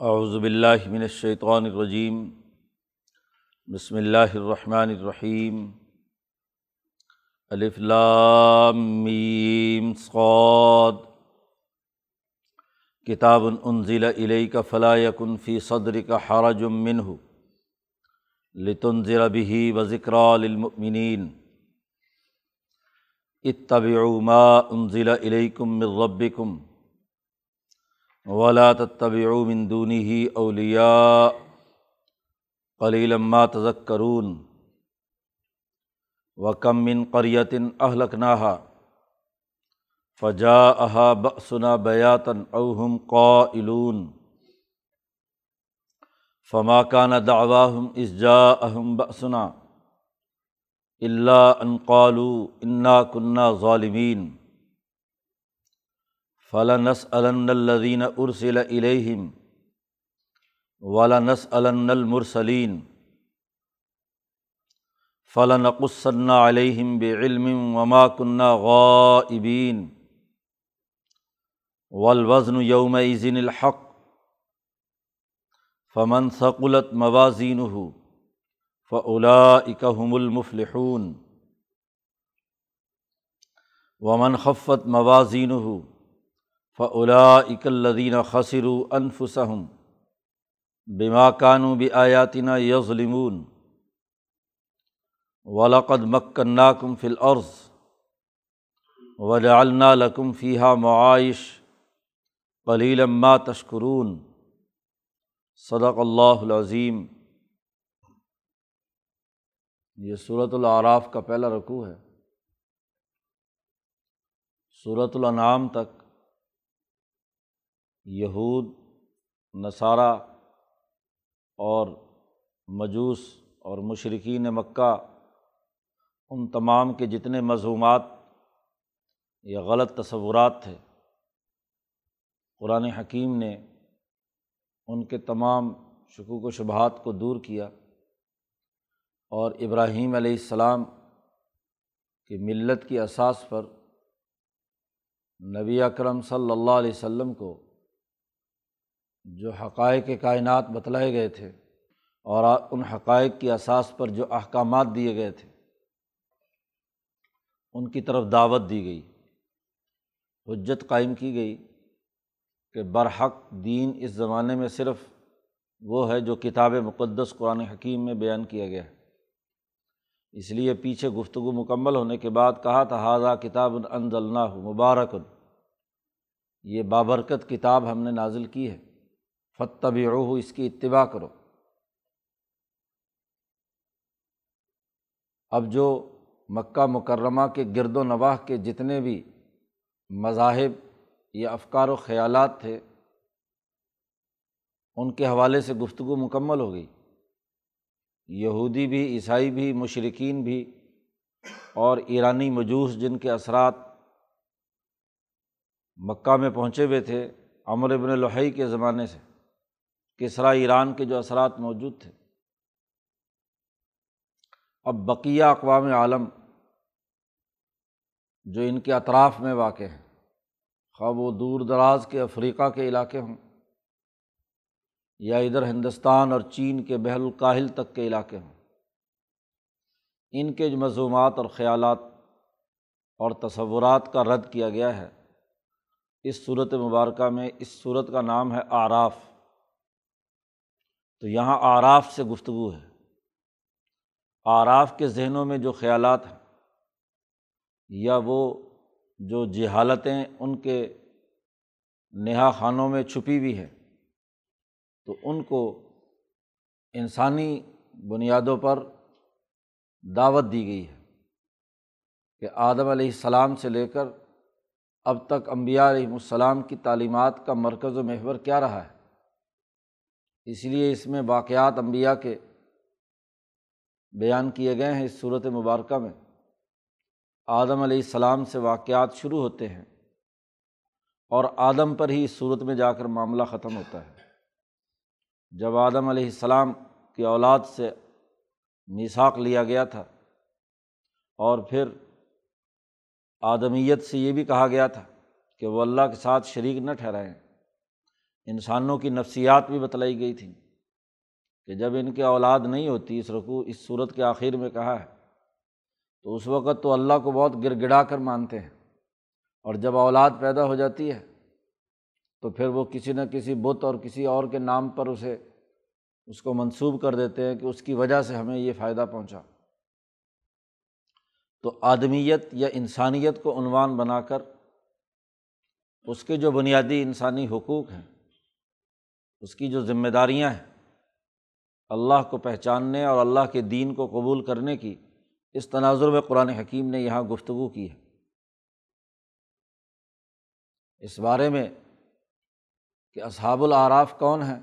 اعوذ باللہ من الشیطان الرجیم، بسم اللہ الرحمن الرحیم، الف لام میم صاد، کتاب انزل الیک فلا یکن فی صدرک حرج منہ، لتنذر به وذکرى للمؤمنین، اتبعوا ما انزل الیکم من ربکم ولا تتبعوا من دونه اولیاء قلیلا ما تذکرون وکم من قریۃ اہلکناها فجاءها بأسنا بیاتا او هم قائلون فما كان دعواهم اذ جاءهم بأسنا الا ان قالوا انا كنا ظالمین فلنس علن الدین ارسل علیہم ولنس علن المرسلین فلنقصن علیہم بعلم وما کنہ غائبین والوزن یوم ذن الحق فمن ثقلت موازین فلاکہم المفلحون ومن خفت موازین فعلا اکلدین خسر انفسم بما کانو بیاتنا یظلمون ولقد مکناکم فی الارض وجعلنا لکم فیحہ معائش ما تشکرون صدق اللہ العظیم یہ صورت العراف کا پہلا رقوع ہے صورت الانعام تک یہود، نصارہ اور مجوس اور مشرقین مکہ، ان تمام کے جتنے مضمومات یا غلط تصورات تھے۔ قرآن حکیم نے ان کے تمام شکوک و شبہات کو دور کیا اور ابراہیم علیہ السلام کی ملت کی اساس پر نبی اکرم صلی اللہ علیہ و سلم کو جو حقائق کائنات بتلائے گئے تھے اور ان حقائق کی اساس پر جو احکامات دیے گئے تھے، ان کی طرف دعوت دی گئی، حجت قائم کی گئی کہ برحق دین اس زمانے میں صرف وہ ہے جو کتاب مقدس قرآن حکیم میں بیان کیا گیا ہے۔ اس لیے پیچھے گفتگو مکمل ہونے کے بعد کہا تھا حاضہ کتاب انضلنا مبارک۔ یہ بابرکت کتاب ہم نے نازل کی ہے۔ فتب روح اس کی اتباع کرو۔ اب جو مکہ مکرمہ کے گرد و نواح کے جتنے بھی مذاہب یا افکار و خیالات تھے، ان کے حوالے سے گفتگو مکمل ہو گئی۔ یہودی بھی، عیسائی بھی مشرقین بھی اور ایرانی مجوس جن کے اثرات مکہ میں پہنچے ہوئے تھے امر ابن لوہئی کے زمانے سے۔ کسرا ایران کے جو اثرات موجود تھے۔ اب بقیہ اقوام عالم جو ان کے اطراف میں واقع ہیں، خواہ وہ دور دراز کے افریقہ کے علاقے ہوں یا ادھر ہندوستان اور چین کے بحر الکاہل تک کے علاقے ہوں، ان کے جو مضمومات اور خیالات اور تصورات کا رد کیا گیا ہے۔ اس صورت مبارکہ میں اس صورت کا نام ہے آراف۔ تو یہاں آراف سے گفتگو ہے۔ آراف کے ذہنوں میں جو خیالات ہیں، یا وہ جو جہالتیں ان کے نہا خانوں میں چھپی ہوئی ہیں، تو ان کو انسانی بنیادوں پر دعوت دی گئی ہے کہ آدم علیہ السلام سے لے کر اب تک امبیا علیہم السلام کی تعلیمات کا مرکز و محور کیا رہا ہے۔ اس لیے اس میں واقعات امبیا کے بیان کیے گئے ہیں اس صورت مبارکہ میں۔ آدم علیہ السلام سے واقعات شروع ہوتے ہیں اور آدم پر ہی اس صورت میں جا کر معاملہ ختم ہوتا ہے۔ جب آدم علیہ السلام کی اولاد سے میساک لیا گیا تھا اور پھر آدمیت سے یہ بھی کہا گیا تھا کہ وہ اللہ کے ساتھ شریک نہ ٹھہرائیں۔ انسانوں کی نفسیات بھی بتلائی گئی تھیں کہ جب ان کے اولاد نہیں ہوتی اس رقو اس صورت کے آخر میں کہا ہے، تو اس وقت تو اللہ کو بہت گر گڑا کر مانتے ہیں۔ اور جب اولاد پیدا ہو جاتی ہے، تو پھر وہ کسی نہ کسی بت اور کسی اور کے نام پر اسے، اس کو منسوب کر دیتے ہیں کہ اس کی وجہ سے ہمیں یہ فائدہ پہنچا۔ تو آدمیت یا انسانیت کو عنوان بنا کر، اس کے جو بنیادی انسانی حقوق ہیں اس کی جو ذمہ داریاں ہیں، اللہ کو پہچاننے اور اللہ کے دین کو قبول کرنے کی، اس تناظر میں قرآن حکیم نے یہاں گفتگو کی ہے۔ اس بارے میں کہ اصحاب العراف کون ہیں،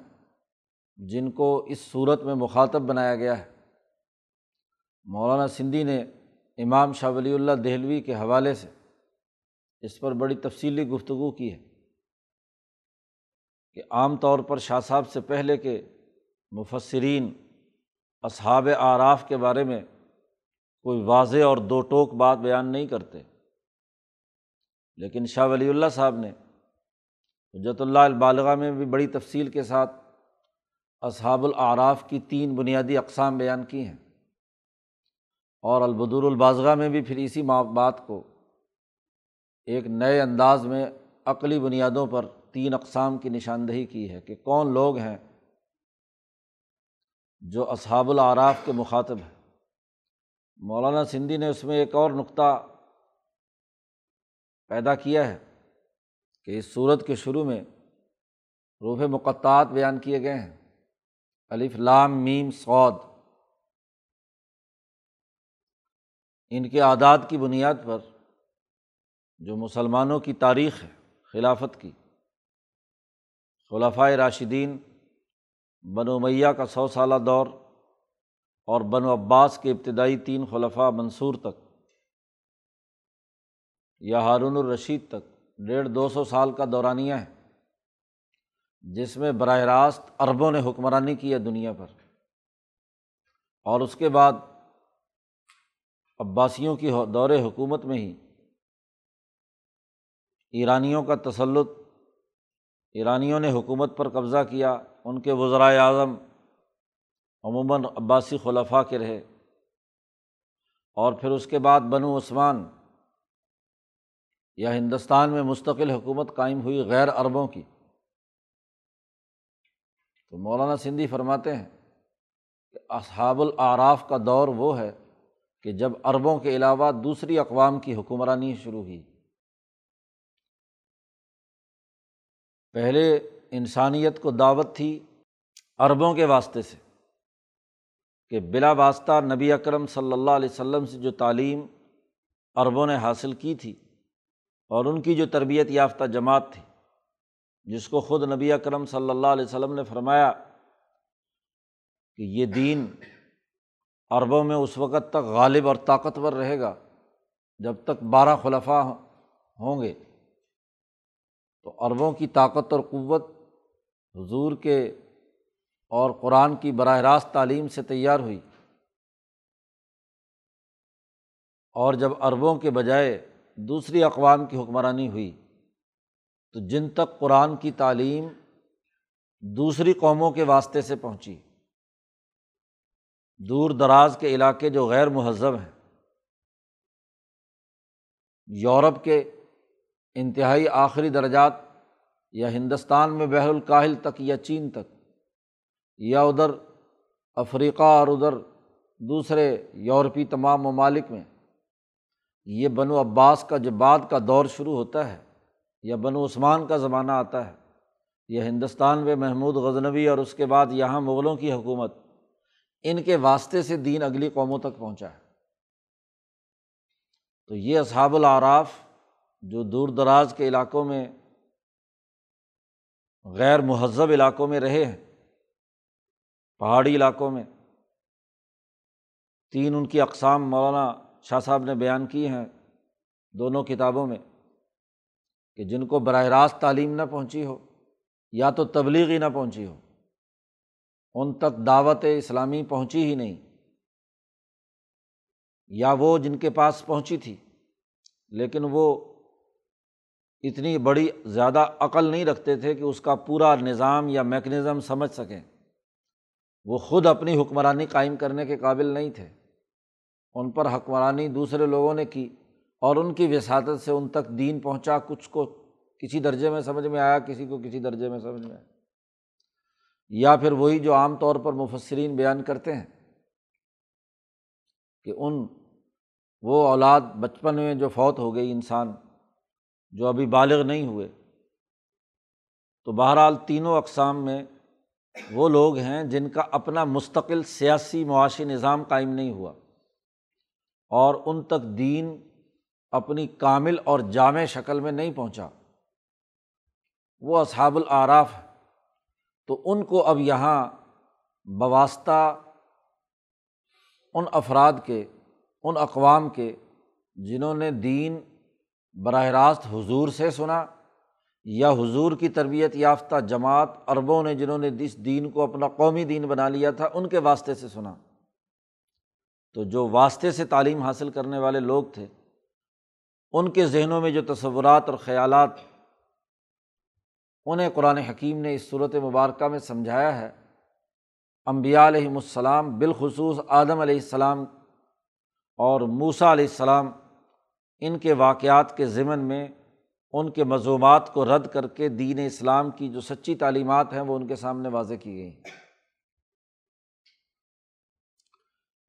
جن کو اس صورت میں مخاطب بنایا گیا ہے۔ مولانا سندھی نے امام شاہ ولی اللہ دہلوی کے حوالے سے اس پر بڑی تفصیلی گفتگو کی ہے۔ کہ عام طور پر شاہ صاحب سے پہلے کے مفصرین اصحاب آراف کے بارے میں کوئی واضح اور دو ٹوک بات بیان نہیں کرتے۔ لیکن شاہ ولی اللہ صاحب نے حجرت اللہ البالغہ میں بھی بڑی تفصیل کے ساتھ اصحاب العراف کی تین بنیادی اقسام بیان کی ہیں۔ اور البدور البازغہ میں بھی پھر اسی بات کو ایک نئے انداز میں عقلی بنیادوں پر تین اقسام کی نشاندہی کی ہے کہ کون لوگ ہیں جو اصحاب العراف کے مخاطب ہیں۔ مولانا سندھی نے اس میں ایک اور نقطہ پیدا کیا ہے کہ اس صورت کے شروع میں روح مقطعات بیان کیے گئے ہیں۔ الف لام میم سعود ان کے اعداد کی بنیاد پر جو مسلمانوں کی تاریخ ہے، خلافت کی۔ خلافۂ راشدین بنو میاں کا سو سالہ دور اور بنو عباس کے ابتدائی تین خلفۂ منصور تک یا ہارون الرشید تک ڈیڑھ دو سو سال کا دورانیہ ہے، جس میں براہ راست عربوں نے حکمرانی کی ہے دنیا پر۔ اور اس کے بعد عباسیوں کی دور حکومت میں ہی ایرانیوں کا تسلط ایرانیوں نے حکومت پر قبضہ کیا، ان کے وزرائے اعظم، عموماً عباسی خلفاء کے رہے۔ اور پھر اس کے بعد بنو عثمان یا ہندوستان میں مستقل حکومت قائم ہوئی غیر عربوں کی۔ تو مولانا سندھی فرماتے ہیں کہ اصحاب العراف کا دور وہ ہے کہ جب عربوں کے علاوہ دوسری اقوام کی حکمرانی شروع ہوئی۔ پہلے انسانیت کو دعوت تھی عربوں کے واسطے سے کہ بلا واسطہ نبی اکرم صلی اللہ علیہ وسلم سے جو تعلیم عربوں نے حاصل کی تھی اور ان کی جو تربیت یافتہ جماعت تھی، جس کو خود نبی اکرم صلی اللہ علیہ وسلم نے فرمایا کہ یہ دین عربوں میں اس وقت تک غالب اور طاقتور رہے گا جب تک بارہ خلفہ ہوں گے۔ تو عربوں کی طاقت اور قوت حضور کے اور قرآن کی براہ راست تعلیم سے تیار ہوئی۔ اور جب عربوں کے بجائے دوسری اقوام کی حکمرانی ہوئی، تو جن تک قرآن کی تعلیم دوسری قوموں کے واسطے سے پہنچی۔ دور دراز کے علاقے جو غیر مہذب ہیں، یورپ کے انتہائی آخری درجات یا ہندوستان میں بحر الکاہل تک یا چین تک، یا ادھر افریقہ اور ادھر دوسرے یورپی تمام ممالک میں۔ یہ بن و عباس کا جب بعد کا دور شروع ہوتا ہے، یا بن و عثمان کا زمانہ آتا ہے یہ ہندوستان میں محمود غزنوی اور اس کے بعد یہاں مغلوں کی حکومت، ان کے واسطے سے دین اگلی قوموں تک پہنچا ہے۔ تو یہ اصحاب العراف جو دور دراز کے علاقوں میں، غیر مہذب علاقوں میں رہے ہیں، پہاڑی علاقوں میں۔ تین ان کی اقسام مولانا شاہ صاحب نے بیان کی ہیں دونوں کتابوں میں، کہ جن کو براہ راست تعلیم نہ پہنچی ہو، یا تو تبلیغ ہی نہ پہنچی ہو۔ ان تک دعوت اسلامی پہنچی ہی نہیں، یا وہ جن کے پاس پہنچی تھی، لیکن وہ اتنی بڑی زیادہ عقل نہیں رکھتے تھے کہ اس کا پورا نظام یا میکنزم سمجھ سکیں۔ وہ خود اپنی حکمرانی قائم کرنے کے قابل نہیں تھے۔ ان پر حکمرانی دوسرے لوگوں نے کی اور ان کی وساطت سے ان تک دین پہنچا۔ کچھ کو کسی درجے میں سمجھ میں آیا، کسی کو کسی درجے میں سمجھ میں آیا۔ یا پھر وہی جو عام طور پر مفسرین بیان کرتے ہیں کہ ان وہ اولاد بچپن میں جو فوت ہو گئی انسان جو ابھی بالغ نہیں ہوئے۔ تو بہرحال تینوں اقسام میں وہ لوگ ہیں جن کا اپنا مستقل سیاسی معاشی نظام قائم نہیں ہوا۔ اور ان تک دین اپنی کامل اور جامع شکل میں نہیں پہنچا۔ وہ اصحاب العراف تو ان کو اب یہاں بواسطہ ان افراد کے، ان اقوام کے جنہوں نے دین براہ راست حضور سے سنا یا حضور کی تربیت یافتہ جماعت عربوں نے جنہوں نے اس دین کو اپنا قومی دین بنا لیا تھا، ان کے واسطے سے سنا۔ تو جو واسطے سے تعلیم حاصل کرنے والے لوگ تھے، ان کے ذہنوں میں جو تصورات اور خیالات انہیں قرآن حکیم نے اس صورت مبارکہ میں سمجھایا ہے امبیا علیہم السلام بالخصوص آدم علیہ السلام اور موسا علیہ السلام ان کے واقعات کے ضمن میں ان کے مضومات کو رد کر کے دین اسلام کی جو سچی تعلیمات ہیں وہ ان کے سامنے واضح کی گئی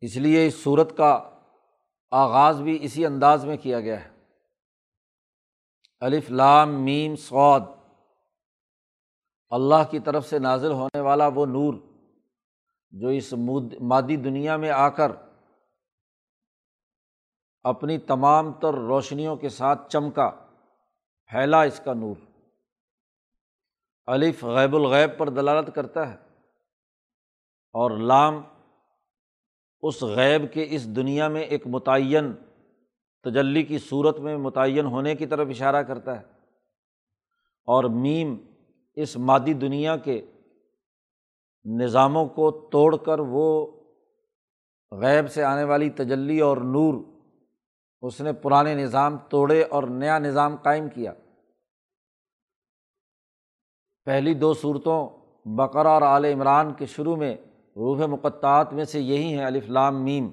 اس لیے اس صورت کا آغاز بھی اسی انداز میں کیا گیا ہے۔ الف لام میم سعود اللہ کی طرف سے نازل ہونے والا وہ نور جو اس مادی دنیا میں آ کر اپنی تمام تر روشنیوں کے ساتھ چمکا، پھیلا اس کا نور۔ الف غیب الغیب پر دلالت کرتا ہے اور لام اس غیب کے اس دنیا میں ایک متعین، تجلی کی صورت میں متعین ہونے کی طرف اشارہ کرتا ہے۔ اور میم اس مادی دنیا کے نظاموں کو توڑ کر وہ غیب سے آنے والی تجلی اور نور اس نے پرانے نظام توڑے اور نیا نظام قائم کیا۔ پہلی دو صورتوں بقرہ اور عال عمران کے شروع میں روح مقطعات میں سے یہی ہیں الفلام میم۔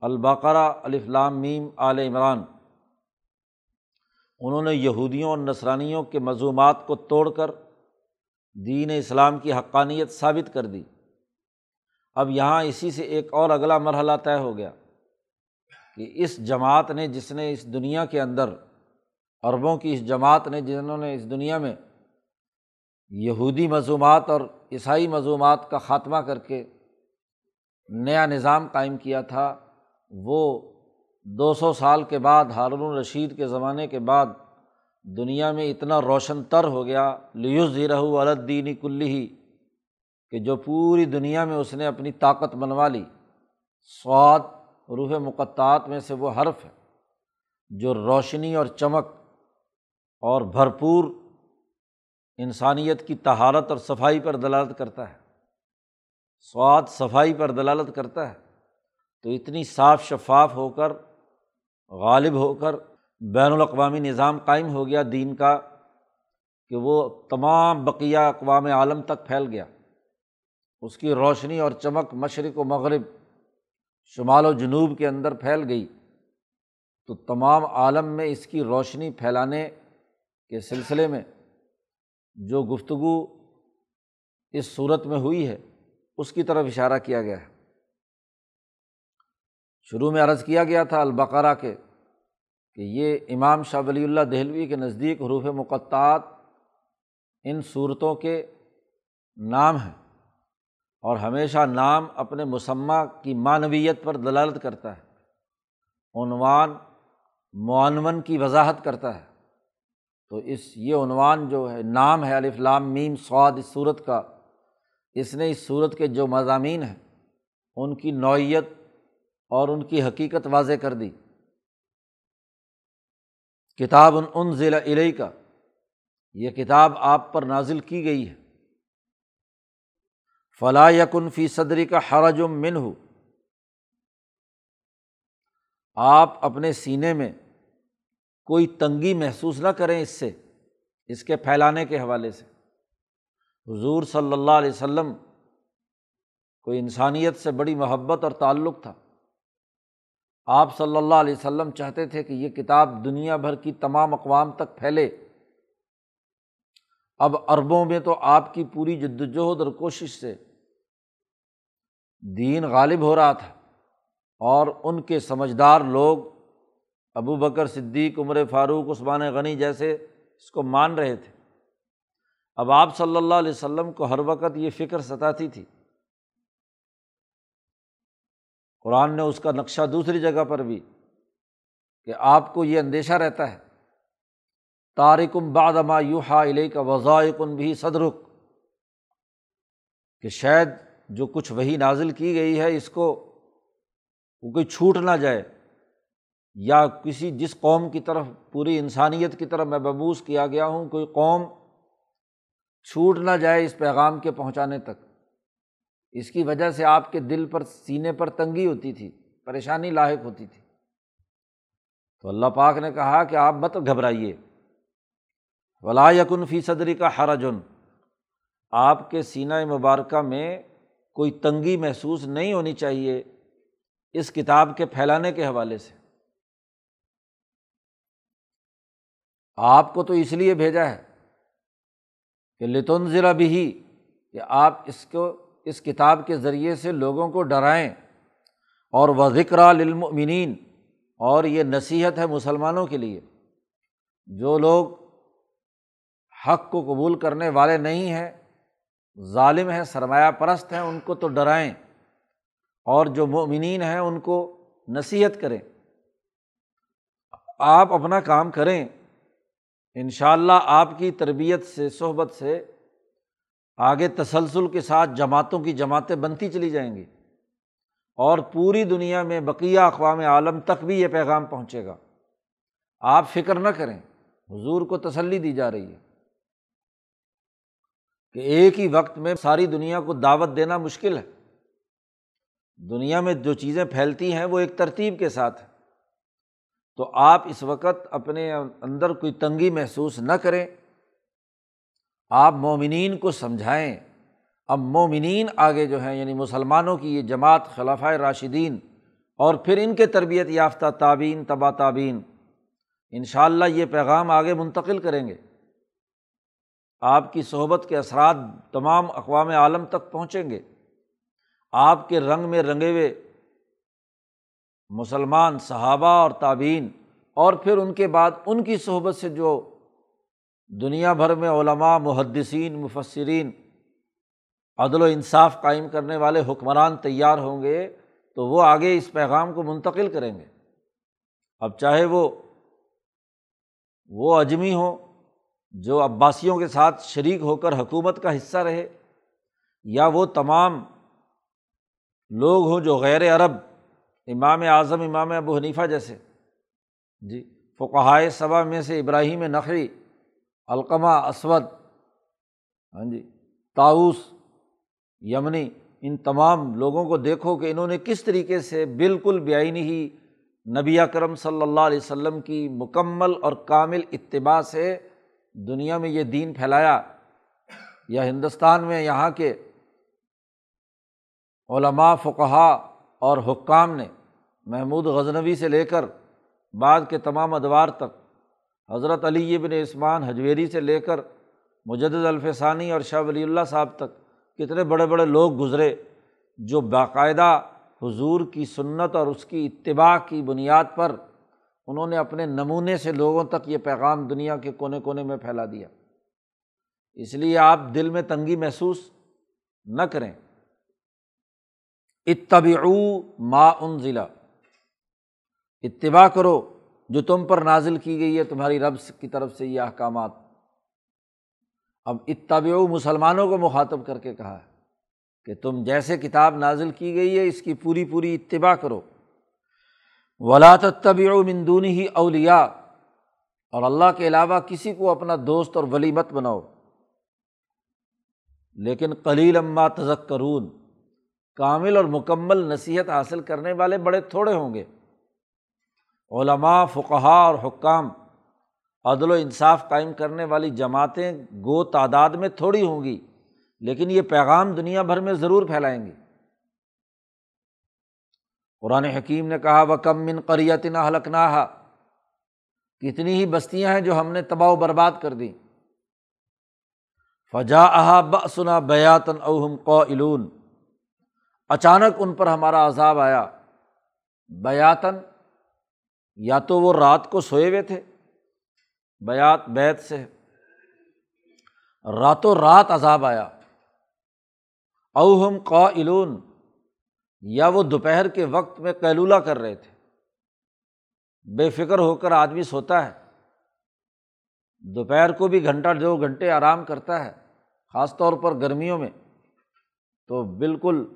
البقرا الفلام میم عال عمران۔ انہوں نے یہودیوں اور نسرانیوں کے مضومات کو توڑ کر دین اسلام کی حقانیت ثابت کر دی۔ اب یہاں اسی سے ایک اور اگلا مرحلہ طے ہو گیا۔ کہ اس جماعت نے جس نے اس دنیا کے اندر عربوں کی اس جماعت نے جنہوں نے اس دنیا میں یہودی مضومات اور عیسائی مضومات کا خاتمہ کر کے نیا نظام قائم کیا تھا، وہ دو سو سال کے بعد، ہارون الرشید کے زمانے کے بعد دنیا میں اتنا روشن تر ہو گیا لیوز رہو الدینی کلی ہی کہ جو پوری دنیا میں اس نے اپنی طاقت بنوا لی۔ سواد روح مقطعات میں سے وہ حرف ہے جو روشنی اور چمک اور بھرپور انسانیت کی تہارت اور صفائی پر دلالت کرتا ہے۔ سواد صفائی پر دلالت کرتا ہے۔ تو اتنی صاف شفاف ہو کر، غالب ہو کر بین الاقوامی نظام قائم ہو گیا دین کا کہ وہ تمام بقیہ اقوام عالم تک پھیل گیا۔ اس کی روشنی اور چمک مشرق و مغرب شمال و جنوب کے اندر پھیل گئی تو تمام عالم میں اس کی روشنی پھیلانے کے سلسلے میں جو گفتگو اس صورت میں ہوئی ہے، اس کی طرف اشارہ کیا گیا ہے۔ شروع میں عرض کیا گیا تھا البقرہ کے کہ یہ امام شاہ ولی اللہ دہلوی کے نزدیک حروف مقطعات ان صورتوں کے نام ہیں۔ اور ہمیشہ نام اپنے مسمہ کی معنویت پر دلالت کرتا ہے۔ عنوان معنون کی وضاحت کرتا ہے۔ تو اس، یہ عنوان جو ہے، نام ہے الفلام میم، سواد، اس صورت کا، اس نے اس صورت کے جو مضامین ہیں، ان کی نوعیت اور ان کی حقیقت واضح کر دی۔ کتاب ان ضلع علیہ کا یہ کتاب آپ پر نازل کی گئی ہے۔ فلاں یکن فی صدری کا حرج و من ہو آپ اپنے سینے میں کوئی تنگی محسوس نہ کریں اس سے، اس کے پھیلانے کے حوالے سے۔ حضور صلی اللہ علیہ وسلم کوئی انسانیت سے بڑی محبت اور تعلق تھا۔ آپ صلی اللہ علیہ وسلم چاہتے تھے کہ یہ کتاب دنیا بھر کی تمام اقوام تک پھیلے۔ اب عربوں میں تو آپ کی پوری جد وجہد اور کوشش سے دین غالب ہو رہا تھا اور ان کے سمجھدار لوگ ابو بکر صدیق، عمر فاروق، عثمان غنی جیسے اس کو مان رہے تھے۔ اب آپ صلی اللہ علیہ وسلم کو ہر وقت یہ فکر ستاتی تھی۔ قرآن نے اس کا نقشہ دوسری جگہ پر بھی کہ آپ کو یہ اندیشہ رہتا ہے۔ تارکم بادما یوہا علیہ کا وضائقن بھی صدرک کہ شاید جو کچھ وہی نازل کی گئی ہے، اس کو وہ کوئی چھوٹ نہ جائے۔ یا کسی، جس قوم کی طرف، پوری انسانیت کی طرف میں ببوس کیا گیا ہوں، کوئی قوم چھوٹ نہ جائے اس پیغام کے پہنچانے تک۔ اس کی وجہ سے آپ کے دل پر، سینے پر تنگی ہوتی تھی، پریشانی لاحق ہوتی تھی۔ تو اللہ پاک نے کہا کہ آپ مت گھبرائیے۔ ولا یکن فی صدری کا حرجن آپ کے سینہ مبارکہ میں کوئی تنگی محسوس نہیں ہونی چاہیے اس کتاب کے پھیلانے کے حوالے سے۔ آپ کو تو اس لیے بھیجا ہے کہ لتن ذرا بھی کہ آپ اس کو، اس کتاب کے ذریعے سے لوگوں کو ڈرائیں۔ اور وہ ذکر للمؤمنین اور یہ نصیحت ہے مسلمانوں کے لیے۔ جو لوگ حق کو قبول کرنے والے نہیں ہیں ظالم ہیں، سرمایہ پرست ہیں، ان کو تو ڈرائیں۔ اور جو مؤمنین ہیں، ان کو نصیحت کریں۔ آپ اپنا کام کریں۔ ان شاء اللہ آپ کی تربیت سے، صحبت سے آگے تسلسل کے ساتھ جماعتوں کی جماعتیں بنتی چلی جائیں گی۔ اور پوری دنیا میں بقیہ اقوام عالم تک بھی یہ پیغام پہنچے گا۔ آپ فکر نہ کریں، حضور کو تسلی دی جا رہی ہے۔ کہ ایک ہی وقت میں ساری دنیا کو دعوت دینا مشکل ہے۔ دنیا میں جو چیزیں پھیلتی ہیں وہ ایک ترتیب کے ساتھ ہے تو آپ اس وقت اپنے اندر کوئی تنگی محسوس نہ کریں۔ آپ مومنین کو سمجھائیں۔ اب مومنین آگے جو ہیں یعنی مسلمانوں کی یہ جماعت خلاف راشدین اور پھر ان کے تربیت یافتہ تعبین تبا تعبین ان شاء اللہ یہ پیغام آگے منتقل کریں گے۔ آپ کی صحبت کے اثرات تمام اقوام عالم تک پہنچیں گے۔ آپ کے رنگ میں رنگے ہوئے مسلمان صحابہ اور تعبین اور پھر ان کے بعد ان کی صحبت سے جو دنیا بھر میں علماء، محدثین مفصرین عدل و انصاف قائم کرنے والے حکمران تیار ہوں گے تو وہ آگے اس پیغام کو منتقل کریں گے۔ اب چاہے وہ وہ اجمی ہوں جو عباسیوں کے ساتھ شریک ہو کر حکومت کا حصہ رہے، یا وہ تمام لوگ ہوں جو غیر عرب، امام اعظم، امام ابو حنیفہ جیسے۔ جی فقہائے صبا میں سے ابراہیم نقری علقمہ اسود ہاں جی تاؤس یمنی، ان تمام لوگوں کو دیکھو کہ انہوں نے کس طریقے سے بالکل بیائی ہی نبی کرم صلی اللہ علیہ وسلم کی مکمل اور کامل اتباع سے دنیا میں یہ دین پھیلایا یا ہندوستان میں یہاں کے علماء، فقہا اور حکام نے محمود غزنوی سے لے کر بعد کے تمام ادوار تک، حضرت علی ابن عثمان حجویری سے لے کر مجد الفسانی اور شاہ ولی اللہ صاحب تک کتنے بڑے بڑے لوگ گزرے جو باقاعدہ حضور کی سنت اور اس کی اتباع کی بنیاد پر انہوں نے اپنے نمونے سے لوگوں تک یہ پیغام دنیا کے کونے کونے میں پھیلا دیا۔ اس لیے آپ دل میں تنگی محسوس نہ کریں۔ اتبعو ما ان ضلع اتباع کرو جو تم پر نازل کی گئی ہے، تمہاری رب کی طرف سے یہ احکامات۔ اب اتبع مسلمانوں کو مخاطب کر کے کہا ہے کہ تم جیسے کتاب نازل کی گئی ہے، اس کی پوری پوری اتباع کرو۔ ولا طب مندونی ہی اولیا اور اللہ کے علاوہ کسی کو اپنا دوست اور ولی مت بناؤ۔ لیکن کلیل اما تزک کرون کامل اور مکمل نصیحت حاصل کرنے والے بڑے تھوڑے ہوں گے۔ علماء فقہ اور حکام، عدل و انصاف قائم کرنے والی جماعتیں گو تعداد میں تھوڑی ہوں گی، لیکن یہ پیغام دنیا بھر میں ضرور پھیلائیں گی۔ قرآن حکیم نے کہا وہ کم من قریت نہ حلق نہ کتنی ہی بستیاں ہیں جو ہم نے تباہ و برباد کر دیں۔ فجا احا بسنا بیاتن اوہم قلون اچانک ان پر ہمارا عذاب آیا۔ بیاتن یا تو وہ رات کو سوئے ہوئے تھے۔ بیات بیت سے۔ راتوں رات عذاب آیا۔ اوہم قلون یا وہ دوپہر کے وقت میں کیلولہ کر رہے تھے۔ بے فکر ہو کر آدمی سوتا ہے۔ دوپہر کو بھی گھنٹہ دو گھنٹے آرام کرتا ہے، خاص طور پر گرمیوں میں۔ تو بالکل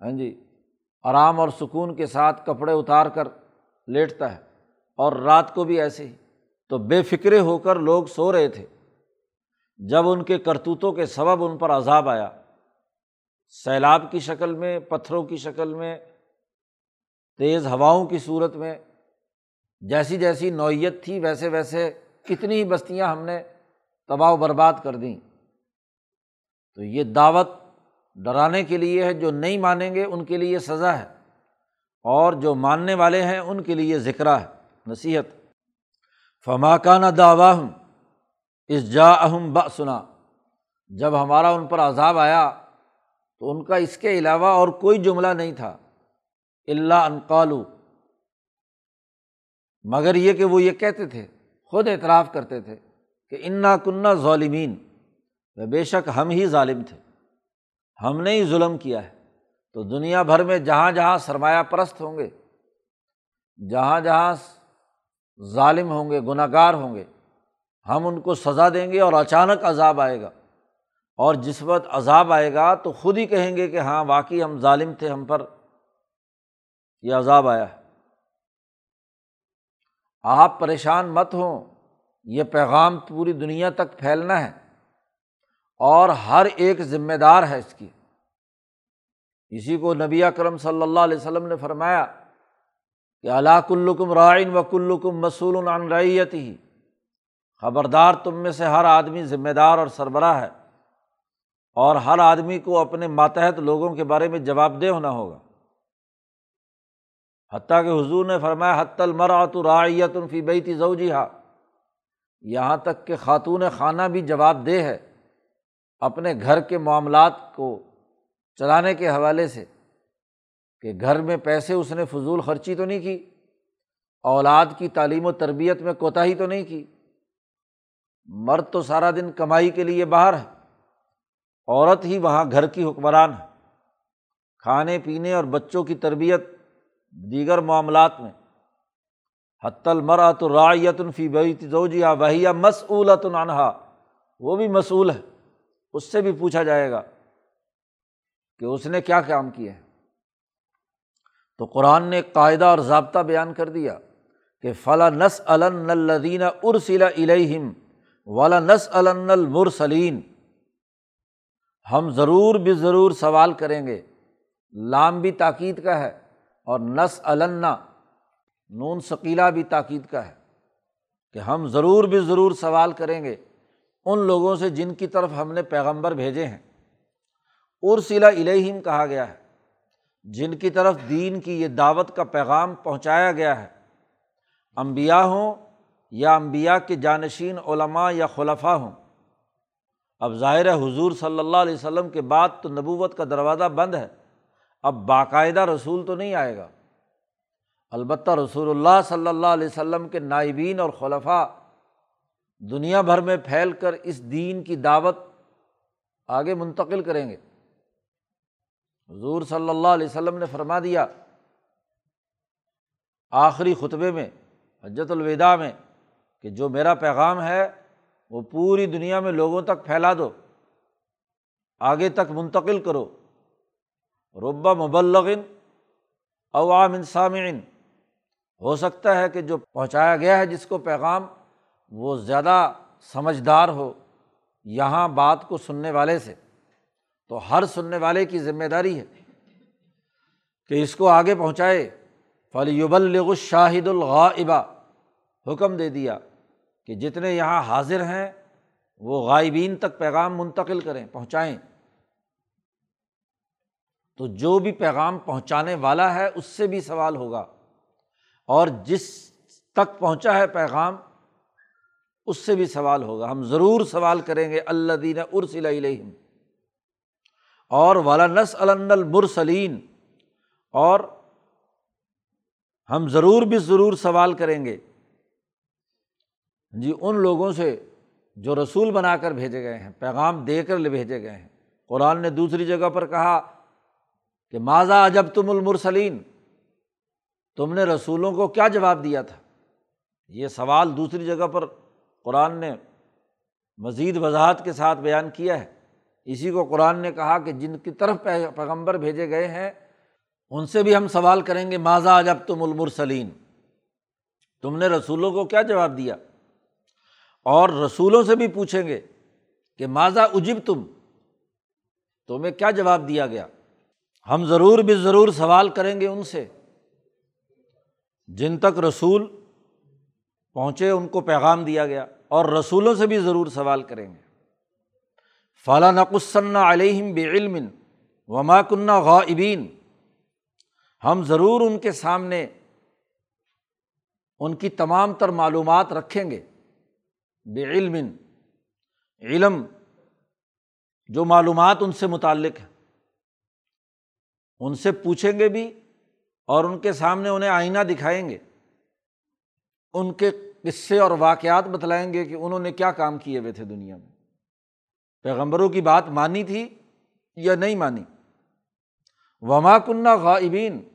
ہاں جی آرام اور سکون کے ساتھ کپڑے اتار کر لیٹتا ہے۔ اور رات کو بھی ایسے ہی۔ تو بے فکرے ہو کر لوگ سو رہے تھے۔ جب ان کے کرتوتوں کے سبب ان پر عذاب آیا۔ سیلاب کی شکل میں، پتھروں کی شکل میں، تیز ہواؤں کی صورت میں، جیسی جیسی نوعیت تھی، ویسے ویسے کتنی ہی بستیاں ہم نے تباہ و برباد کر دیں۔ تو یہ دعوت ڈرانے کے لیے ہے، جو نہیں مانیں گے، ان کے لیے سزا ہے۔ اور جو ماننے والے ہیں، ان کے لیے ذکر ہے، نصیحت۔ فماکانہ دعوا ہوں اس جا اہم با سنا جب ہمارا ان پر عذاب آیا تو ان کا اس کے علاوہ اور کوئی جملہ نہیں تھا۔ اللہ انقالو مگر یہ کہ وہ یہ کہتے تھے، خود اعتراف کرتے تھے کہ انا کنہ ظالمین۔ بے شک ہم ہی ظالم تھے۔ ہم نے ہی ظلم کیا ہے۔ تو دنیا بھر میں جہاں جہاں سرمایہ پرست ہوں گے، جہاں جہاں ظالم ہوں گے گناہ گار ہوں گے، ہم ان کو سزا دیں گے اور اچانک عذاب آئے گا۔ اور جس وقت عذاب آئے گا تو خود ہی کہیں گے کہ ہاں واقعی ہم ظالم تھے، ہم پر یہ عذاب آیا ہے۔ آپ پریشان مت ہوں، یہ پیغام پوری دنیا تک پھیلنا ہے اور ہر ایک ذمہ دار ہے اس کی۔ اسی کو نبی اکرم صلی اللہ علیہ وسلم نے فرمایا کہ اللہ کلکم رائن و کلکم مسول عن ریت ہی خبردار تم میں سے ہر آدمی ذمہ دار اور سربراہ ہے۔ اور ہر آدمی کو اپنے ماتحت لوگوں کے بارے میں جواب دہ ہونا ہوگا۔ حتیٰ کہ حضور نے فرمایا حت المراۃ رعیت الفی بیتی زوجی ہا یہاں تک کہ خاتون خانہ بھی جواب دہ ہے اپنے گھر کے معاملات کو چلانے کے حوالے سے کہ گھر میں پیسے اس نے فضول خرچی تو نہیں کی، اولاد کی تعلیم و تربیت میں کوتاہی تو نہیں کی۔ مرد تو سارا دن کمائی کے لیے باہر ہے۔ عورت ہی وہاں گھر کی حکمران ہے۔ کھانے پینے اور بچوں کی تربیت دیگر معاملات میں۔ حت المرا تو رایت الفی بیت زوجیا وحیہ مسعولت عنہا۔ وہ بھی مسعول ہے۔ اس سے بھی پوچھا جائے گا کہ اس نے کیا کام کیا ہے تو قرآن نے قاعدہ اور ضابطہ بیان کر دیا کہ فلاں نس الدین ارسلا الہم والا نس المرسلین۔ ہم ضرور بھی ضرور سوال کریں گے۔ لام بھی تاکید کا ہے اور نس النا نون ثقیلا بھی تاکید کا ہے کہ ہم ضرور بھی ضرور سوال کریں گے ان لوگوں سے جن کی طرف ہم نے پیغمبر بھیجے ہیں۔ ارسلا الہم کہا گیا ہے، جن کی طرف دین کی یہ دعوت کا پیغام پہنچایا گیا ہے۔ امبیا ہوں یا امبیا کے جانشین علماء یا خلفہ ہوں اب ظاہر ہے حضور صلی اللہ علیہ وسلم کے بعد تو نبوت کا دروازہ بند ہے۔ اب باقاعدہ رسول تو نہیں آئے گا۔ البتہ رسول اللہ صلی اللہ علیہ وسلم کے نائبین اور خلفہ دنیا بھر میں پھیل کر اس دین کی دعوت آگے منتقل کریں گے۔ حضور صلی اللہ علیہ وسلم نے فرما دیا، آخری خطبے میں، حجت الوداع میں، کہ جو میرا پیغام ہے وہ پوری دنیا میں لوگوں تک پھیلا دو، آگے تک منتقل کرو۔ ربا مبلغن عوام انسامعین ہو سکتا ہے کہ جو پہنچایا گیا ہے، جس کو پیغام، وہ زیادہ سمجھدار ہو یہاں بات کو سننے والے سے۔ تو ہر سننے والے کی ذمہ داری ہے کہ اس کو آگے پہنچائے۔ فلیب الغ شاہد الغا حکم دے دیا۔ کہ جتنے یہاں حاضر ہیں، وہ غائبین تک پیغام منتقل کریں، پہنچائیں۔ تو جو بھی پیغام پہنچانے والا ہے، اس سے بھی سوال ہوگا۔ اور جس تک پہنچا ہے پیغام، اس سے بھی سوال ہوگا۔ ہم ضرور سوال کریں گے اللہ دین ارسل علیہم اور ولانس المرسلین۔ اور ہم ضرور بھی ضرور سوال کریں گے۔ جی ان لوگوں سے جو رسول بنا کر بھیجے گئے ہیں، پیغام دے کر بھیجے گئے ہیں۔ قرآن نے دوسری جگہ پر کہا کہ ماضا جب تم المرسلین؟ تم نے رسولوں کو کیا جواب دیا تھا؟ یہ سوال دوسری جگہ پر قرآن نے مزید وضاحت کے ساتھ بیان کیا ہے۔ اسی کو قرآن نے کہا کہ جن کی طرف پیغمبر بھیجے گئے ہیں، ان سے بھی ہم سوال کریں گے ماضا جب تم المرسلین؟ تم نے رسولوں کو کیا جواب دیا؟ اور رسولوں سے بھی پوچھیں گے کہ ماضا اجب تم؟ تمہیں کیا جواب دیا گیا؟ ہم ضرور بھی ضرور سوال کریں گے ان سے۔ جن تک رسول پہنچے ان کو پیغام دیا گیا اور رسولوں سے بھی ضرور سوال کریں گے۔ فلاں نقصن علیہم بعلم وما کنہ غائبین ہم ضرور ان کے سامنے ان کی تمام تر معلومات رکھیں گے۔ بے علم علم جو معلومات ان سے متعلق ہے ان سے پوچھیں گے بھی اور ان کے سامنے انہیں آئینہ دکھائیں گے۔ ان کے قصے اور واقعات بتلائیں گے کہ انہوں نے کیا کام کیے ہوئے تھے دنیا میں۔ پیغمبروں کی بات مانی تھی یا نہیں مانی؟ وما کنہ غائبین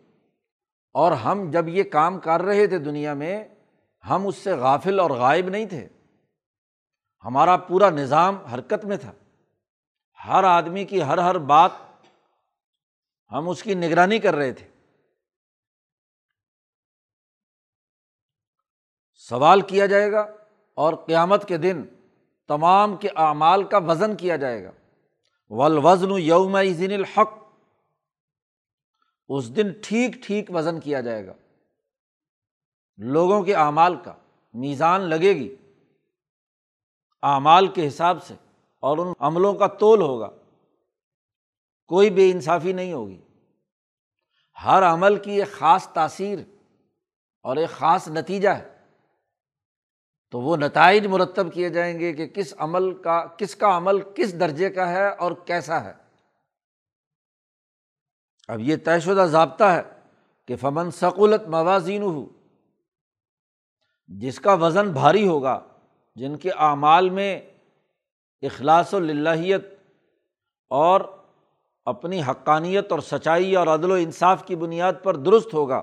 اور ہم جب یہ کام کر رہے تھے دنیا میں، ہم اس سے غافل اور غائب نہیں تھے۔ ہمارا پورا نظام حرکت میں تھا۔ ہر آدمی کی ہر ہر بات ہم اس کی نگرانی کر رہے تھے۔ سوال کیا جائے گا اور قیامت کے دن تمام کے اعمال کا وزن کیا جائے گا۔ ولوزن یوم الحق۔ اس دن ٹھیک ٹھیک وزن کیا جائے گا۔ لوگوں کے اعمال کا میزان لگے گی۔ اعمال کے حساب سے اور ان عملوں کا تول ہوگا۔ کوئی بے انصافی نہیں ہوگی۔ ہر عمل کی ایک خاص تاثیر اور ایک خاص نتیجہ ہے۔ تو وہ نتائج مرتب کیے جائیں گے کہ کس عمل کا، کس کا عمل کس درجے کا ہے اور کیسا ہے۔ اب یہ طے شدہ ضابطہ ہے کہ فمن ثقولت موازین ہو جس کا وزن بھاری ہوگا جن کے اعمال میں اخلاص و للہیت اور اپنی حقانیت اور سچائی اور عدل و انصاف کی بنیاد پر درست ہوگا،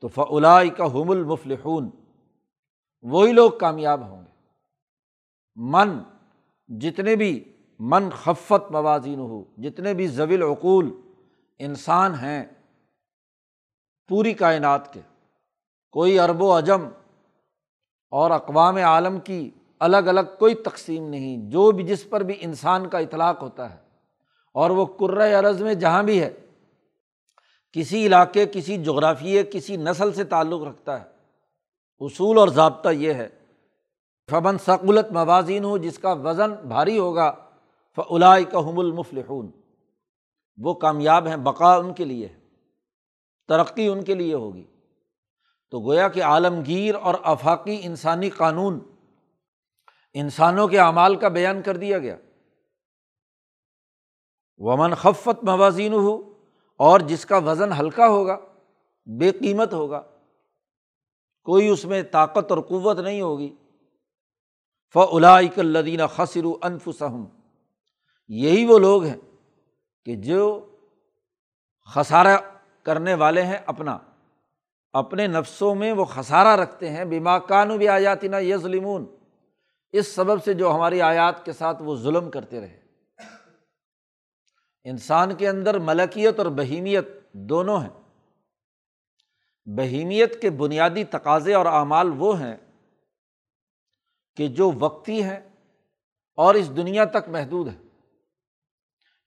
تو فلا کا حم المفلحون، وہی لوگ کامیاب ہوں گے۔ من، جتنے بھی من خفت موازین ہو جتنے بھی زویل عقول انسان ہیں پوری کائنات کے، کوئی ارب و عجم اور اقوام عالم کی الگ الگ کوئی تقسیم نہیں، جو بھی جس پر بھی انسان کا اطلاق ہوتا ہے۔ اور وہ عرض میں جہاں بھی ہے، کسی علاقے، کسی جغرافیے، کسی نسل سے تعلق رکھتا ہے۔ اصول اور ضابطہ یہ ہے فبن ثقولت موازین ہو جس کا وزن بھاری ہوگا فلائی کا حم المفلحون۔ وہ کامیاب ہیں، بقا ان کے لیے ترقی ان کے لیے ہوگی۔ تو گویا کہ عالمگیر اور آفاقی انسانی قانون انسانوں کے اعمال کا بیان کر دیا گیا۔ ومن خفت موازین ہو اور جس کا وزن ہلکا ہوگا، بے قیمت ہوگا، کوئی اس میں طاقت اور قوت نہیں ہوگی۔ فلاک الدین خسر انفسم یہی وہ لوگ ہیں کہ جو خسارہ کرنے والے ہیں اپنا۔ اپنے نفسوں میں وہ خسارہ رکھتے ہیں بیما کانو بھی آیات نا یہ ظلمون اس سبب سے جو ہماری آیات کے ساتھ وہ ظلم کرتے رہے۔ انسان کے اندر ملکیت اور بہیمیت دونوں ہیں۔ بہیمیت کے بنیادی تقاضے اور اعمال وہ ہیں کہ جو وقتی ہیں اور اس دنیا تک محدود ہے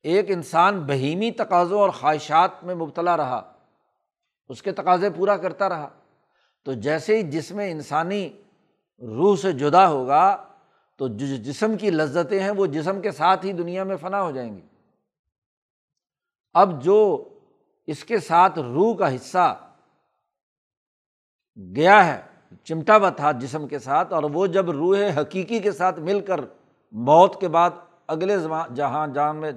ایک انسان بہیمی تقاضوں اور خواہشات میں مبتلا رہا۔ اس کے تقاضے پورا کرتا رہا۔ تو جیسے ہی جس میں انسانی روح سے جدا ہوگا، تو جو جسم کی لذتیں ہیں، وہ جسم کے ساتھ ہی دنیا میں فنا ہو جائیں گی۔ اب جو اس کے ساتھ روح کا حصہ گیا ہے، چمٹا ہوا تھا جسم کے ساتھ، اور وہ جب روح حقیقی کے ساتھ مل کر موت کے بعد اگلے جہاں جان میں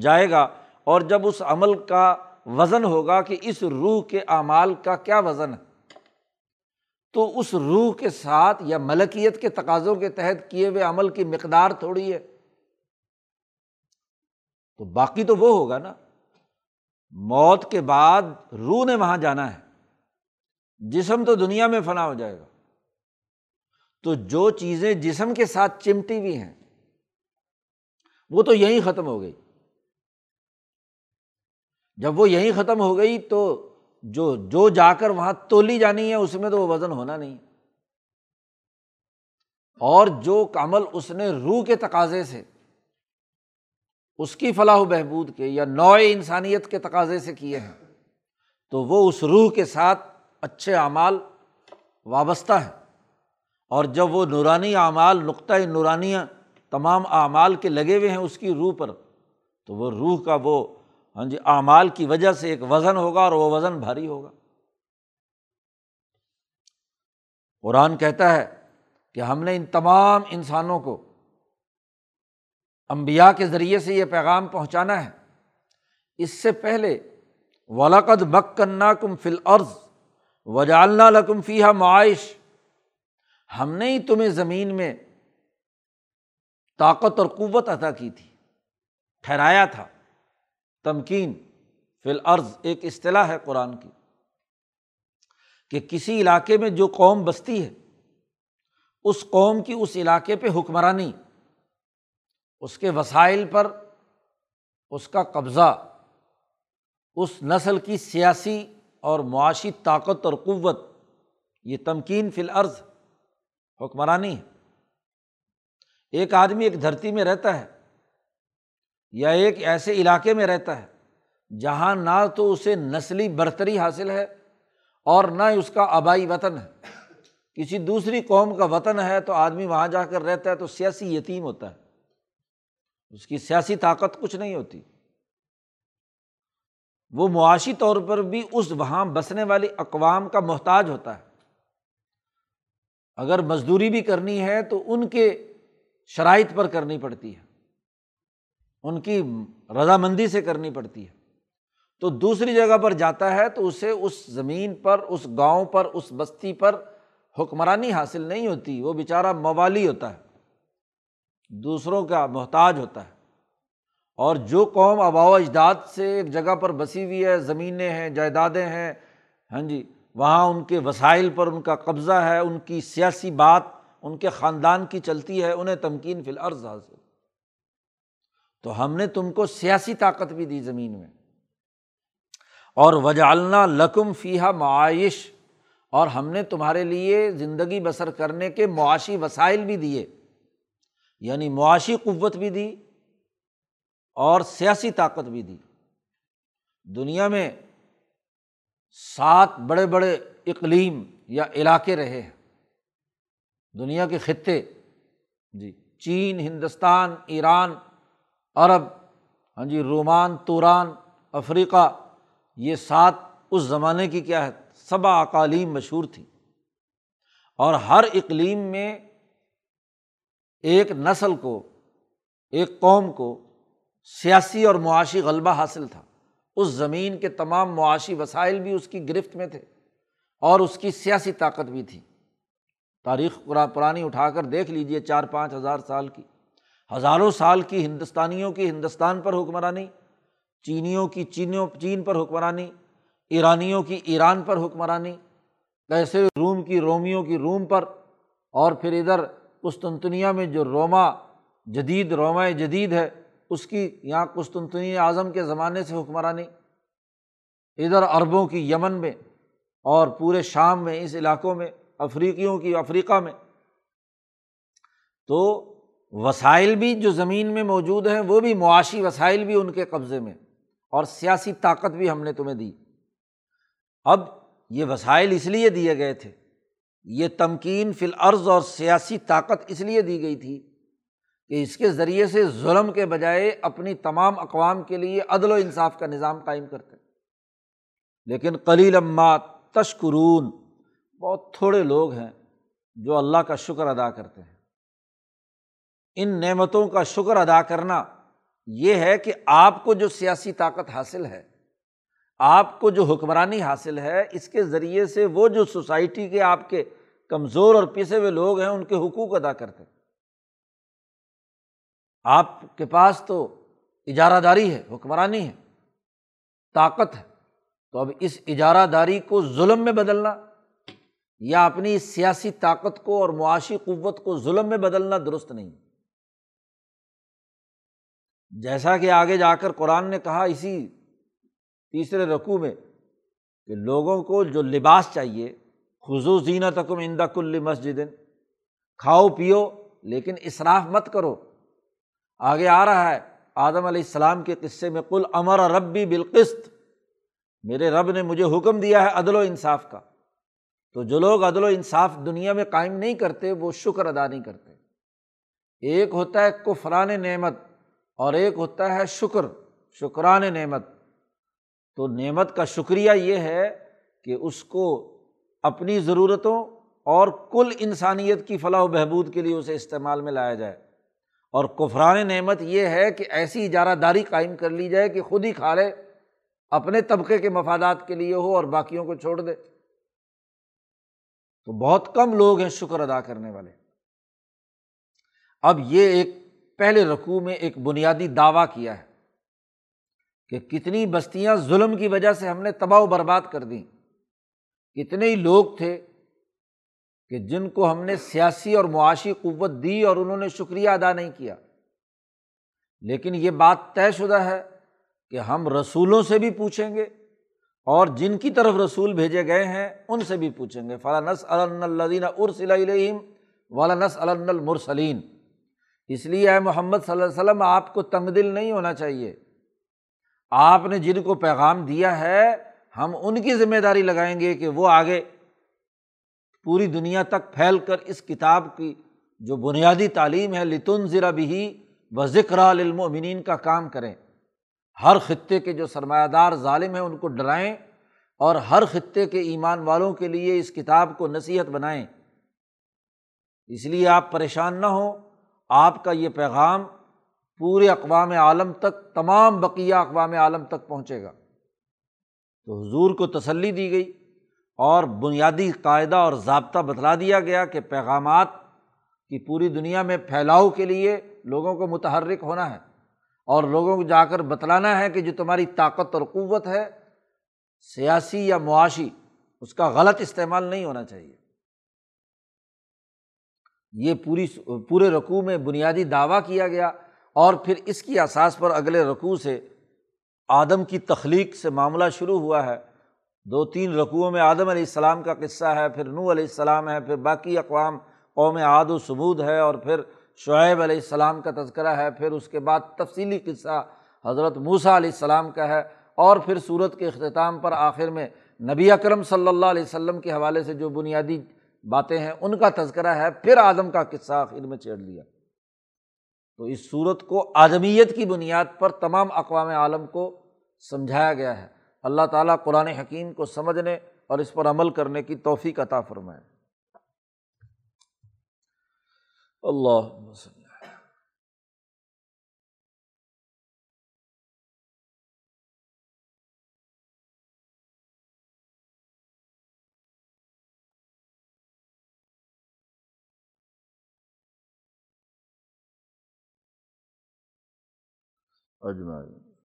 جائے گا، اور جب اس عمل کا وزن ہوگا کہ اس روح کے اعمال کا کیا وزن ہے؟ تو اس روح کے ساتھ یا ملکیت کے تقاضوں کے تحت کیے ہوئے عمل کی مقدار تھوڑی ہے۔ تو باقی تو وہ ہوگا نا۔ موت کے بعد روح نے وہاں جانا ہے۔ جسم تو دنیا میں فنا ہو جائے گا۔ تو جو چیزیں جسم کے ساتھ چمٹی ہوئی ہیں، وہ تو یہیں ختم ہو گئی۔ جب وہ یہیں ختم ہو گئی تو جو جو جا کر وہاں تولی جانی ہے، اس میں تو وہ وزن ہونا نہیں۔ اور جو کمل اس نے روح کے تقاضے سے، اس کی فلاح و بہبود کے یا نو انسانیت کے تقاضے سے کیے ہیں، تو وہ اس روح کے ساتھ اچھے اعمال وابستہ ہیں۔ اور جب وہ نورانی اعمال، نقطۂ نورانیہ تمام اعمال کے لگے ہوئے ہیں اس کی روح پر، تو وہ روح کا وہ ہاں جی اعمال کی وجہ سے ایک وزن ہوگا اور وہ وزن بھاری ہوگا۔ قرآن کہتا ہے کہ ہم نے ان تمام انسانوں کو امبیا کے ذریعے سے یہ پیغام پہنچانا ہے۔ اس سے پہلے ولاقد بک کرنا کم فل عرض وجالنا لکم فیحہ معائش ہم نے ہی تمہیں زمین میں طاقت اور قوت عطا کی تھی، ٹھہرایا تھا۔ تمکین فی العرض ایک اصطلاح ہے قرآن کی، کہ کسی علاقے میں جو قوم بستی ہے، اس قوم کی اس علاقے پہ حکمرانی، اس کے وسائل پر، اس کا قبضہ، اس نسل کی سیاسی اور معاشی طاقت اور قوت، یہ تمکین فی العرض حکمرانی ہے۔ ایک آدمی ایک دھرتی میں رہتا ہے یا ایک ایسے علاقے میں رہتا ہے جہاں نہ تو اسے نسلی برتری حاصل ہے اور نہ اس کا آبائی وطن ہے۔ کسی دوسری قوم کا وطن ہے تو آدمی وہاں جا کر رہتا ہے تو سیاسی یتیم ہوتا ہے۔ اس کی سیاسی طاقت کچھ نہیں ہوتی۔ وہ معاشی طور پر بھی اس وہاں بسنے والی اقوام کا محتاج ہوتا ہے۔ اگر مزدوری بھی کرنی ہے تو ان کے شرائط پر کرنی پڑتی ہے۔ ان کی رضامندی سے کرنی پڑتی ہے۔ تو دوسری جگہ پر جاتا ہے تو اسے اس زمین پر، اس گاؤں پر، اس بستی پر حکمرانی حاصل نہیں ہوتی، وہ بیچارہ موالی ہوتا ہے، دوسروں کا محتاج ہوتا ہے۔ اور جو قوم آبا و اجداد سے ایک جگہ پر بسی ہوئی ہے، زمینیں ہیں، جائیدادیں ہیں ہاں جی وہاں ان کے وسائل پر ان کا قبضہ ہے، ان کی سیاسی بات، ان کے خاندان کی چلتی ہے، انہیں تمکین فی العرض حاصل۔ تو ہم نے تم کو سیاسی طاقت بھی دی زمین میں۔ اور وجالنا لکم فیحہ معائش، اور ہم نے تمہارے لیے زندگی بسر کرنے کے معاشی وسائل بھی دیے یعنی معاشی قوت بھی دی اور سیاسی طاقت بھی دی۔ دنیا میں سات بڑے بڑے اقلیم یا علاقے رہے ہیں۔ دنیا کے خطے جی چین، ہندوستان، ایران عرب ہاں جی رومان، توران، افریقہ، یہ سات اس زمانے کی کیا ہے صبا اقالیم مشہور تھی اور ہر اقلیم میں ایک نسل کو، ایک قوم کو سیاسی اور معاشی غلبہ حاصل تھا۔ اس زمین کے تمام معاشی وسائل بھی اس کی گرفت میں تھے اور اس کی سیاسی طاقت بھی تھی۔ تاریخ پرانی اٹھا کر دیکھ لیجیے چار پانچ ہزار سال کی۔ ہزاروں سال کی ہندوستانیوں کی ہندوستان پر حکمرانی، چینیوں کی چینیوں، چین پر حکمرانی، ایرانیوں کی ایران پر حکمرانی کیسے روم کی رومیوں کی روم پر، اور پھر ادھر قسطنطنیہ میں جو روما جدید روما جدید ہے، اس کی یہاں قسطنطنی اعظم کے زمانے سے حکمرانی۔ ادھر عربوں کی یمن میں، اور پورے شام میں، اس علاقوں میں، افریقیوں کی افریقہ میں۔ تو وسائل بھی جو زمین میں موجود ہیں، وہ بھی معاشی وسائل بھی ان کے قبضے میں۔ اور سیاسی طاقت بھی ہم نے تمہیں دی۔ اب یہ وسائل اس لیے دیے گئے تھے۔ یہ تمکین فی العرض اور سیاسی طاقت اس لیے دی گئی تھی کہ اس کے ذریعے سے ظلم کے بجائے اپنی تمام اقوام کے لیے عدل و انصاف کا نظام قائم کرتے۔ لیکن کلیل امات تشکرون، بہت تھوڑے لوگ ہیں جو اللہ کا شکر ادا کرتے ہیں۔ ان نعمتوں کا شکر ادا کرنا یہ ہے کہ آپ کو جو سیاسی طاقت حاصل ہے، آپ کو جو حکمرانی حاصل ہے، اس کے ذریعے سے وہ جو سوسائٹی کے آپ کے کمزور اور پیسے ہوئے لوگ ہیں، ان کے حقوق ادا کرتے آپ کے پاس تو اجارہ داری ہے، حکمرانی ہے، طاقت ہے۔ تو اب اس اجارہ داری کو ظلم میں بدلنا یا اپنی سیاسی طاقت کو اور معاشی قوت کو ظلم میں بدلنا درست نہیں۔ جیسا کہ آگے جا کر قرآن نے کہا اسی تیسرے رقوع میں کہ لوگوں کو جو لباس چاہیے خزو زینت تکم اندا کل مسجد، کھاؤ، پیو، لیکن اصراف مت کرو۔ آگے آ رہا ہے، آدم علیہ السلام کے قصے میں کل امر ربی بالقست میرے رب نے مجھے حکم دیا ہے عدل و انصاف کا۔ تو جو لوگ عدل و انصاف دنیا میں قائم نہیں کرتے، وہ شکر ادا نہیں کرتے۔ ایک ہوتا ہے کفران نعمت اور ایک ہوتا ہے شکر، شکران نعمت۔ تو نعمت کا شکریہ یہ ہے کہ اس کو اپنی ضرورتوں اور کل انسانیت کی فلاح و بہبود کے لیے اسے استعمال میں لایا جائے۔ اور کفران نعمت یہ ہے کہ ایسی اجارہ داری قائم کر لی جائے کہ خود ہی کھا لے، اپنے طبقے کے مفادات کے لیے ہو اور باقیوں کو چھوڑ دے۔ تو بہت کم لوگ ہیں شکر ادا کرنے والے۔ اب یہ ایک پہلے رقوع میں ایک بنیادی دعویٰ کیا ہے کہ کتنی بستیاں ظلم کی وجہ سے ہم نے تباہ و برباد کر دیں۔ کتنے ہی لوگ تھے کہ جن کو ہم نے سیاسی اور معاشی قوت دی اور انہوں نے شکریہ ادا نہیں کیا۔ لیکن یہ بات طے شدہ ہے کہ ہم رسولوں سے بھی پوچھیں گے اور جن کی طرف رسول بھیجے گئے ہیں ان سے بھی پوچھیں گے۔ فلاں الدین ارسل والا نس المرسلین اس لیے اے محمد صلی اللہ علیہ وسلم، آپ کو تنگ دل نہیں ہونا چاہیے۔ آپ نے جن کو پیغام دیا ہے، ہم ان کی ذمہ داری لگائیں گے کہ وہ آگے پوری دنیا تک پھیل کر اس کتاب کی جو بنیادی تعلیم ہے لتن ذرا بھی و ذکر المنین کا کام کریں۔ ہر خطے کے جو سرمایہ دار ظالم ہیں، ان کو ڈرائیں اور ہر خطے کے ایمان والوں کے لیے اس کتاب کو نصیحت بنائیں۔ اس لیے آپ پریشان نہ ہوں۔ آپ کا یہ پیغام پورے اقوام عالم تک، تمام بقیہ اقوام عالم تک پہنچے گا۔ تو حضور کو تسلی دی گئی اور بنیادی قاعدہ اور ضابطہ بتلا دیا گیا کہ پیغامات کی پوری دنیا میں پھیلاؤ کے لیے لوگوں کو متحرک ہونا ہے اور لوگوں کو جا کر بتلانا ہے کہ جو تمہاری طاقت اور قوت ہے، سیاسی یا معاشی، اس کا غلط استعمال نہیں ہونا چاہیے۔ یہ پوری پورے رقوع میں بنیادی دعویٰ کیا گیا اور پھر اس کی اساس پر اگلے رقوع سے آدم کی تخلیق سے معاملہ شروع ہوا ہے۔ دو تین رقوعوں میں آدم علیہ السلام کا قصہ ہے، پھر نو علیہ السلام ہے، پھر باقی اقوام، قوم عاد و ثبود ہے اور پھر شعیب علیہ السلام کا تذکرہ ہے۔ پھر اس کے بعد تفصیلی قصہ حضرت موسیٰ علیہ السلام کا ہے اور پھر صورت کے اختتام پر آخر میں نبی اکرم صلی اللہ علیہ وسلم کے حوالے سے جو بنیادی باتیں ہیں، ان کا تذکرہ ہے، پھر آدم کا قصہ آخر میں چھیڑ لیا۔ تو اس صورت کو آدمیت کی بنیاد پر تمام اقوام عالم کو سمجھایا گیا ہے۔ اللہ تعالیٰ قرآن حکیم کو سمجھنے اور اس پر عمل کرنے کی توفیق عطا فرمائے۔ اللہ اجمائی